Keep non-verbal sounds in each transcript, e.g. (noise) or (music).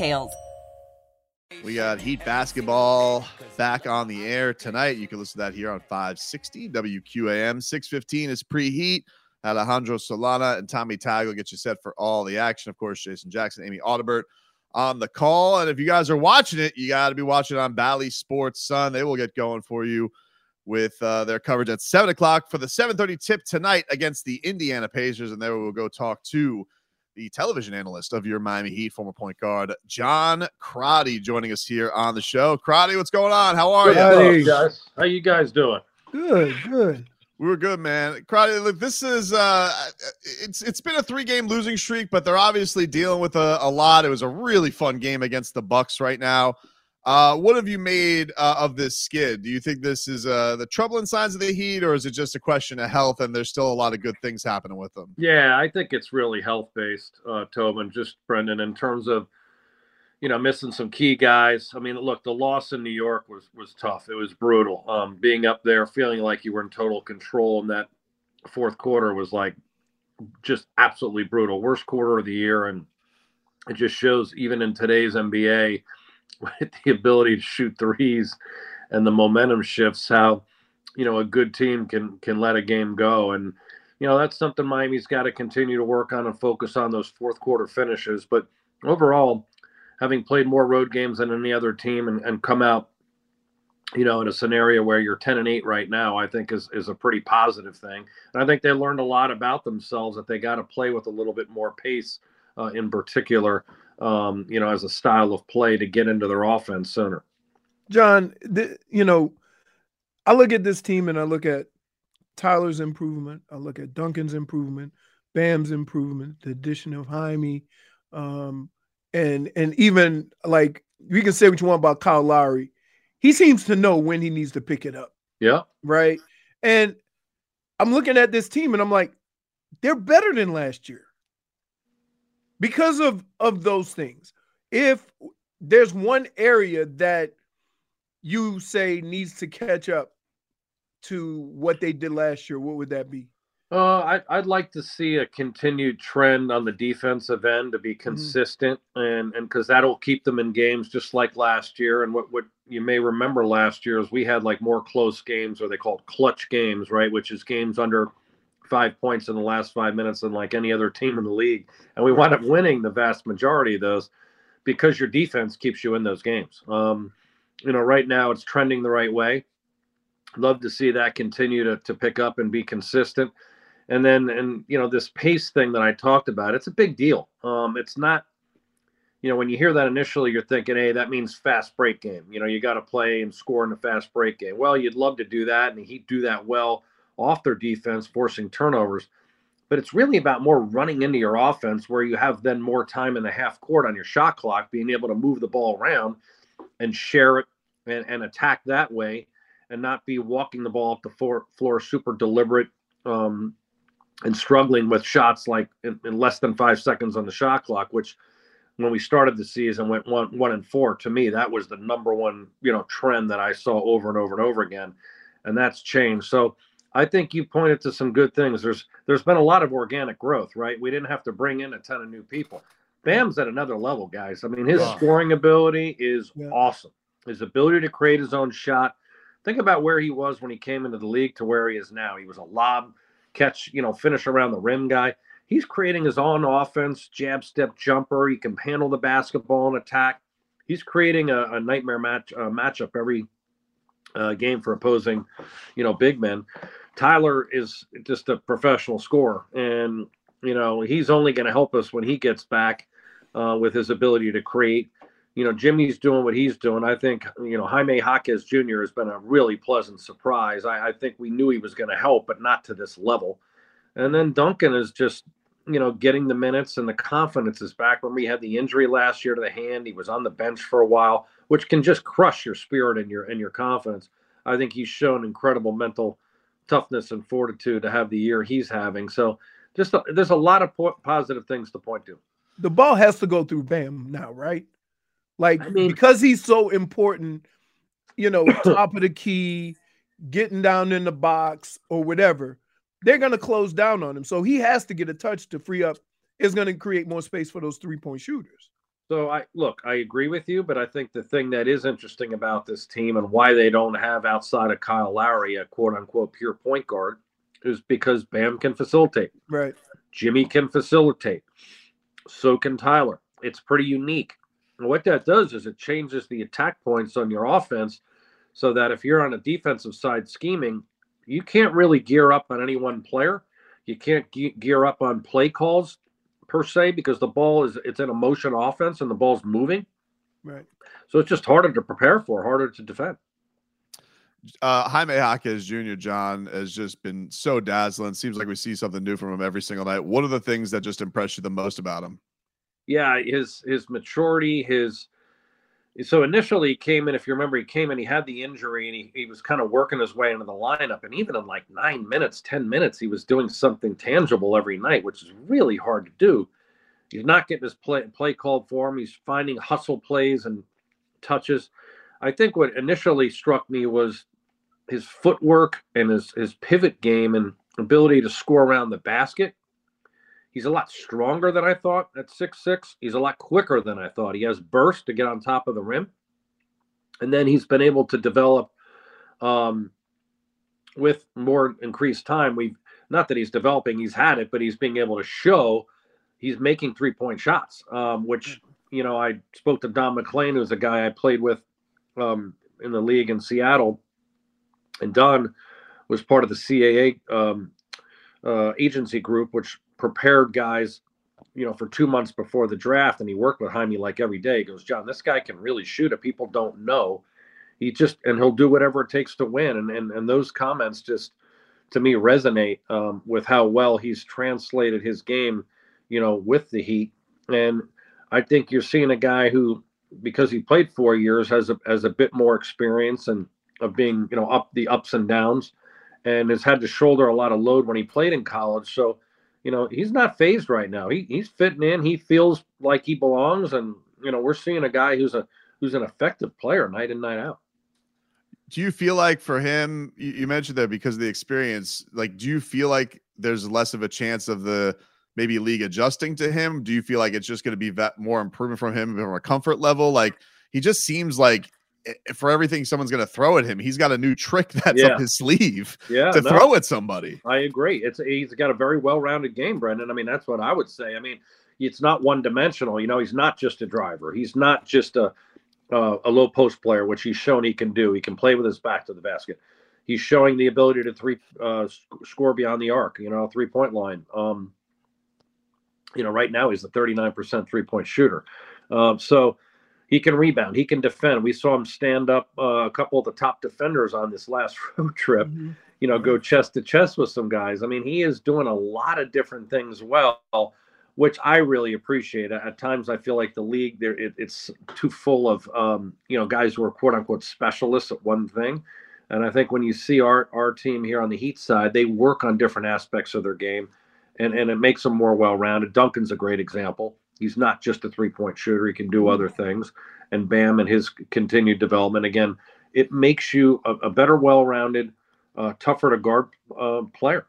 details. We got Heat basketball back on the air tonight. You can listen to that here on 560 WQAM. 615 is preheat. Alejandro Solana and Tommy Tagle get you set for all the action. Of course, Jason Jackson, Amy Audibert on the call. And if you guys are watching it, you got to be watching on Bally Sports Sun. They will get going for you with uh, their coverage at 7 o'clock for the 7.30 tip tonight against the Indiana Pacers. And there we will go talk to the television analyst of your Miami Heat, former point guard John Crotty, joining us here on the show. Crotty, what's going on? How are you? Hey guys, how you guys doing? Good, good. We were good, man. Crotty, look, this is uh it's it's been a three game losing streak, but they're obviously dealing with a, a lot. It was a really fun game against the Bucks right now. Uh, what have you made uh, of this skid? Do you think this is uh, the troubling signs of the Heat, or is it just a question of health and there's still a lot of good things happening with them? Yeah, I think it's really health based, uh, Tobin. Just Brendan, in terms of you know missing some key guys. I mean, look, the loss in New York was was tough. It was brutal. Um, being up there, feeling like you were in total control in that fourth quarter was like just absolutely brutal. Worst quarter of the year, and it just shows even in today's NBA with (laughs) the ability to shoot threes and the momentum shifts how you know a good team can can let a game go. And you know that's something Miami's got to continue to work on and focus on those fourth quarter finishes. But overall having played more road games than any other team and, and come out you know in a scenario where you're 10 and 8 right now I think is is a pretty positive thing. And I think they learned a lot about themselves that they got to play with a little bit more pace uh, in particular um, you know, as a style of play to get into their offense sooner. John, the, you know, I look at this team and I look at Tyler's improvement. I look at Duncan's improvement, Bam's improvement, the addition of Jaime, um, and and even like you can say what you want about Kyle Lowry. He seems to know when he needs to pick it up. Yeah. Right. And I'm looking at this team and I'm like, they're better than last year because of of those things if there's one area that you say needs to catch up to what they did last year what would that be uh, I, I'd like to see a continued trend on the defensive end to be mm-hmm. consistent, mm-hmm. and and because that'll keep them in games just like last year. And what what you may remember last year is we had like more close games, or they called clutch games, right? Which is games under five points in the last five minutes than like any other team in the league. And we wind up winning the vast majority of those because your defense keeps you in those games. Um, you know, right now it's trending the right way. Love to see that continue to, to pick up and be consistent. And then, and you know, this pace thing that I talked about, it's a big deal. Um, it's not, you know, when you hear that initially, you're thinking, hey, that means fast break game. You know, you got to play and score in a fast break game. Well, you'd love to do that, and he'd do that well off their defense, forcing turnovers. But it's really about more running into your offense where you have then more time in the half court on your shot clock, being able to move the ball around and share it and, and attack that way and not be walking the ball up the floor, floor super deliberate um, and struggling with shots like in, in, less than five seconds on the shot clock, which when we started the season went one one and four. To me, that was the number one you know trend that I saw over and over and over again, and that's changed. So I think you pointed to some good things. There's there's been a lot of organic growth, right? We didn't have to bring in a ton of new people. Bam's at another level, guys. I mean, his wow. scoring ability is yeah. awesome. His ability to create his own shot. Think about where he was when he came into the league to where he is now. He was a lob catch, you know, finish around the rim guy. he's creating his own offense, jab step jumper. He can handle the basketball and attack. He's creating a, a nightmare match uh, matchup every uh, game for opposing, you know, big men. Tyler is just a professional scorer, and you know he's only going to help us when he gets back uh, with his ability to create. You know, Jimmy's doing what he's doing. I think you know Jaime Jaquez Jr. has been a really pleasant surprise. I, I think we knew he was going to help, but not to this level. And then Duncan is just you know getting the minutes and the confidence is back. When we had the injury last year to the hand, he was on the bench for a while, which can just crush your spirit and your and your confidence. I think he's shown incredible mental toughness and fortitude to have the year he's having. So just a, there's a lot of po- positive things to point to. The ball has to go through Bam now, right? Like I mean, because he's so important, you know, (coughs) top of the key, getting down in the box or whatever. They're going to close down on him. So he has to get a touch to free up. Is going to create more space for those three point shooters. So I look, I agree with you, but I think the thing that is interesting about this team and why they don't have outside of Kyle Lowry a quote unquote pure point guard is because Bam can facilitate. Right. Jimmy can facilitate. So can Tyler. It's pretty unique. And what that does is it changes the attack points on your offense so that if you're on a defensive side scheming, you can't really gear up on any one player. You can't ge- gear up on play calls per se because the ball is it's in a motion offense and the ball's moving. Right. So it's just harder to prepare for, harder to defend. Uh, Jaime Jaquez Jr. John has just been so dazzling. Seems like we see something new from him every single night. What are the things that just impress you the most about him? Yeah, his his maturity, his so initially he came in, if you remember, he came in, he had the injury and he, he was kind of working his way into the lineup. And even in like nine minutes, 10 minutes, he was doing something tangible every night, which is really hard to do. He's not getting his play, play called for him. He's finding hustle plays and touches. I think what initially struck me was his footwork and his, his pivot game and ability to score around the basket. He's a lot stronger than I thought at six six. He's a lot quicker than I thought. He has burst to get on top of the rim. And then he's been able to develop um, with more increased time. We've not that he's developing, he's had it, but he's being able to show he's making three point shots, um, which, you know, I spoke to Don MacLean, who's a guy I played with um, in the league in Seattle. And Don was part of the CAA um, uh, agency group, which prepared guys, you know, for two months before the draft, and he worked with Jaime like every day. He goes, John, this guy can really shoot if People don't know. He just and he'll do whatever it takes to win. And and and those comments just to me resonate um, with how well he's translated his game, you know, with the Heat. And I think you're seeing a guy who, because he played four years, has a has a bit more experience and of being, you know, up the ups and downs, and has had to shoulder a lot of load when he played in college. So you know, he's not phased right now. He, he's fitting in. He feels like he belongs, and you know, we're seeing a guy who's a who's an effective player night in night out. Do you feel like for him, you, you mentioned that because of the experience, like, do you feel like there's less of a chance of the maybe league adjusting to him? Do you feel like it's just going to be that more improvement from him from a comfort level? Like, he just seems like for everything someone's going to throw at him, he's got a new trick (laughs) that's yeah. up his sleeve yeah, to no, throw at somebody. I agree. It's he's got a very well-rounded game, Brendan. I mean, that's what I would say. I mean, it's not one-dimensional. You know, he's not just a driver. He's not just a uh, a low post player, which he's shown he can do. He can play with his back to the basket. He's showing the ability to three uh, score beyond the arc. You know, three point line. Um, you know, right now he's a 39% three point shooter. Um, so he can rebound. He can defend. We saw him stand up uh, a couple of the top defenders on this last (laughs) road trip. Mm-hmm. You know, go chest to chest with some guys. I mean, he is doing a lot of different things well, which I really appreciate. At times, I feel like the league there it, it's too full of um, you know guys who are quote unquote specialists at one thing. And I think when you see our our team here on the Heat side, they work on different aspects of their game, and and it makes them more well rounded. Duncan's a great example. He's not just a three point shooter, he can do mm-hmm. other things. And Bam and his continued development, again, it makes you a, a better, well rounded, uh, tougher to guard uh, player.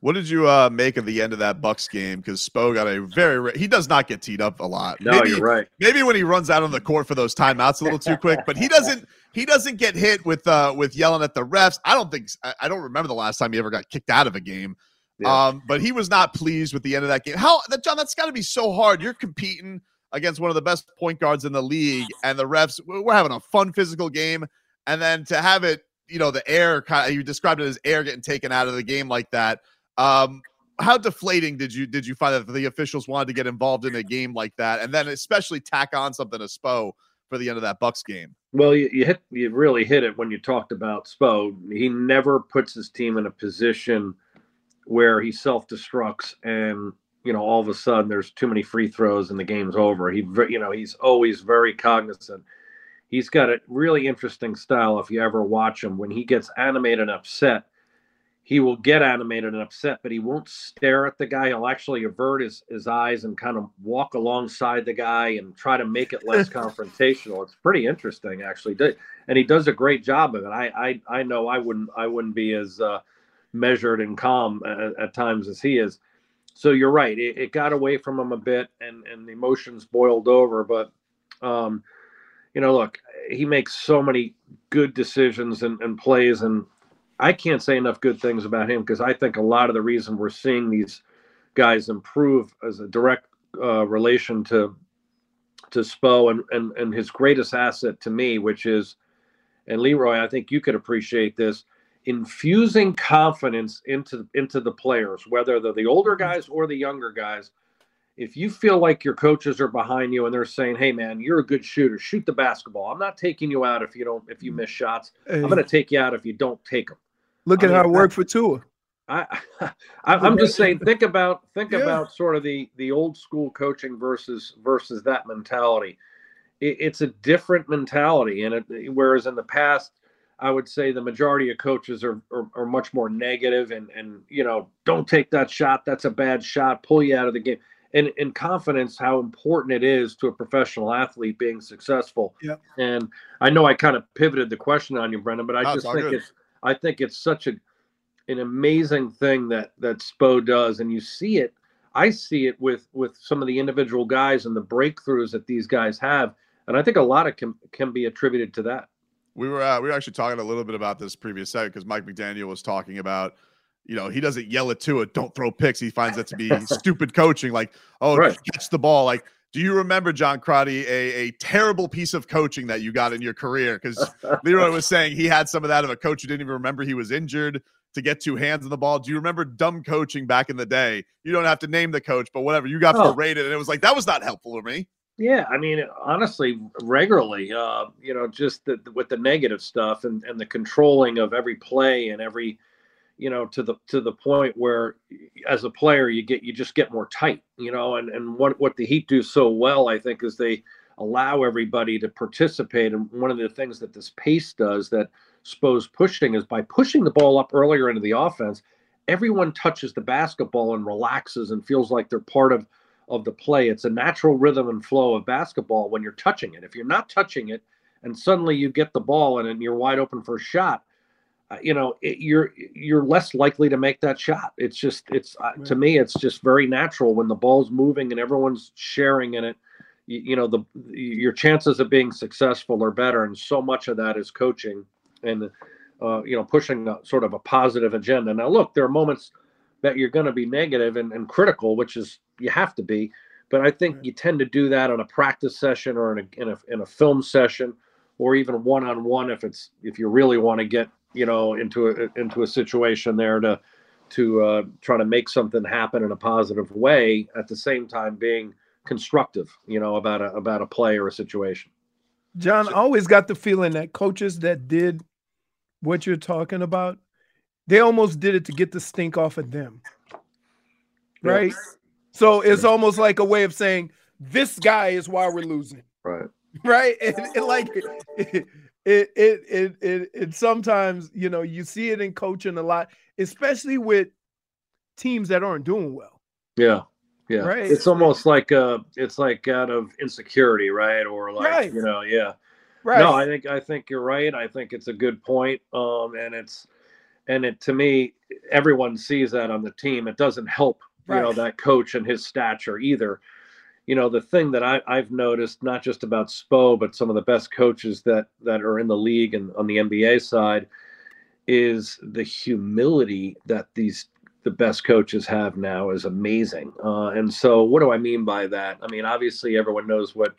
What did you uh, make of the end of that Bucks game? Because Spo got a very he does not get teed up a lot. No, maybe, you're right. Maybe when he runs out on the court for those timeouts a little too quick, but he doesn't he doesn't get hit with uh with yelling at the refs. I don't think I don't remember the last time he ever got kicked out of a game. Yeah. Um, but he was not pleased with the end of that game. How that John, that's got to be so hard. You're competing against one of the best point guards in the league, and the refs. We're having a fun physical game, and then to have it, you know, the air kind of you described it as air getting taken out of the game like that. Um, how deflating did you did you find that the officials wanted to get involved in a game like that, and then especially tack on something to Spo for the end of that Bucks game? Well, you, you hit you really hit it when you talked about Spo. He never puts his team in a position where he self destructs and you know all of a sudden there's too many free throws and the game's over. He you know he's always very cognizant. He's got a really interesting style if you ever watch him when he gets animated and upset he will get animated and upset, but he won't stare at the guy. He'll actually avert his, his eyes and kind of walk alongside the guy and try to make it less (laughs) confrontational. It's pretty interesting, actually. And he does a great job of it. I I, I know I wouldn't I wouldn't be as uh, measured and calm at, at, times as he is. So you're right. It, it, got away from him a bit, and and the emotions boiled over. But um, you know, look, he makes so many good decisions and, and plays, and I can't say enough good things about him because I think a lot of the reason we're seeing these guys improve as a direct uh, relation to to Spo and, and and his greatest asset to me, which is, and Leroy, I think you could appreciate this, infusing confidence into into the players, whether they're the older mm-hmm. guys or the younger guys. If you feel like your coaches are behind you and they're saying, "Hey, man, you're a good shooter. Shoot the basketball. I'm not taking you out if you don't if you mm-hmm. miss shots. I'm going to take you out if you don't take them." Look at I mean, how it worked for Tua. I, (laughs) I am just saying think about think yeah. about sort of the the old school coaching versus versus that mentality. It, it's a different mentality, and it, whereas in the past, I would say the majority of coaches are, are, are much more negative and and you know don't take that shot. That's a bad shot. Pull you out of the game. And in confidence, how important it is to a professional athlete being successful. Yeah. And I know I kind of pivoted the question on you, Brendan, but I just think good. it's I think it's such a an amazing thing that that Spo does, and you see it. I see it with with some of the individual guys and the breakthroughs that these guys have, and I think a lot of can can be attributed to that. We were uh, we were actually talking a little bit about this previous segment because Mike McDaniel was talking about you know, he doesn't yell it to it, don't throw picks. He finds that to be (laughs) stupid coaching, like, oh, right. catch the ball. Like, do you remember, John Crotty, a, a terrible piece of coaching that you got in your career? Because (laughs) Leroy was saying he had some of that of a coach who didn't even remember he was injured to get two hands on the ball. Do you remember dumb coaching back in the day? You don't have to name the coach, but whatever. You got oh. berated, and it was like, that was not helpful to me. Yeah, I mean, honestly, regularly, uh, you know, just the, with the negative stuff and, and the controlling of every play and every – you know to the to the point where as a player you get you just get more tight you know and and what what the heat do so well i think is they allow everybody to participate. And one of the things that this pace does that Spo's pushing is by pushing the ball up earlier into the offense everyone touches the basketball and relaxes and feels like they're part of of the play. It's a natural rhythm and flow of basketball when you're touching it. If you're not touching it and suddenly you get the ball and, and you're wide open for a shot uh, you know it, you're you're less likely to make that shot. It's just it's uh, to me it's just very natural when the ball's moving and everyone's sharing in it. You, you, know the your chances of being successful are better and so much of that is coaching and uh, you know pushing a, sort of a positive agenda. Now look there are moments that you're going to be negative and, and critical which is you have to be but i think you tend to do that on a practice session or in a, in a, in a film session or even one-on-one if it's if you really want to get you know, into a into a situation there to to uh, try to make something happen in a positive way at the same time being constructive, you know, about a about a play or a situation. John, I always got the feeling that coaches that did what you're talking about, they almost did it to get the stink off of them. Right? Yeah. So it's almost like a way of saying this guy is why we're losing. Right. (laughs) Right? And, and like it, it it it it sometimes you know you see it in coaching a lot, especially with teams that aren't doing well. Yeah. Yeah. Right. It's almost like uh it's like out of insecurity, right? Or like, right. you know, yeah. Right. No, I think I think you're right. I think it's a good point. Um and it's and it to me everyone sees that on the team. It doesn't help, right. you know, that coach and his stature either you know the thing that I, I've noticed not just about Spo but some of the best coaches that that are in the league and on the NBA side is the humility that these the best coaches have now is amazing. Uh, and so, what do I mean by that? I mean, obviously, everyone knows what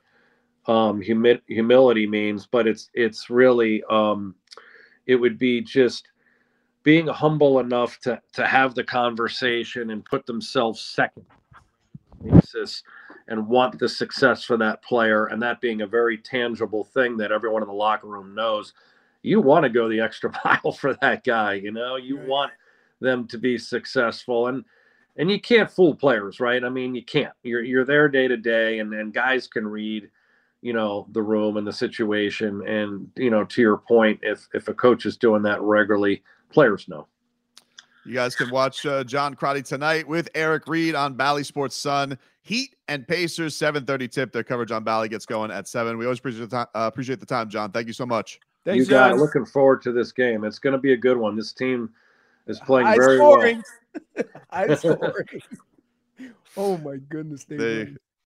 um, humi- humility means, but it's it's really um, it would be just being humble enough to to have the conversation and put themselves second basis and want the success for that player and that being a very tangible thing that everyone in the locker room knows you want to go the extra (laughs) mile for that guy you know? You want them to be successful and and you can't fool players right? I mean you can't. You're you're there day to day and and guys can read you know the room and the situation and you know to your point if if a coach is doing that regularly players know you guys can watch uh, John Crotty tonight with Eric Reid on Bally Sports Sun. Heat and Pacers, 7:30 tip. Their coverage on Bally gets going at seven. We always appreciate the time, uh, appreciate the time, John. Thank you so much. Thanks, you got guys. looking forward to this game. It's going to be a good one. This team is playing High very scoring. well. High scoring. (laughs) (laughs) oh my goodness. They They- won.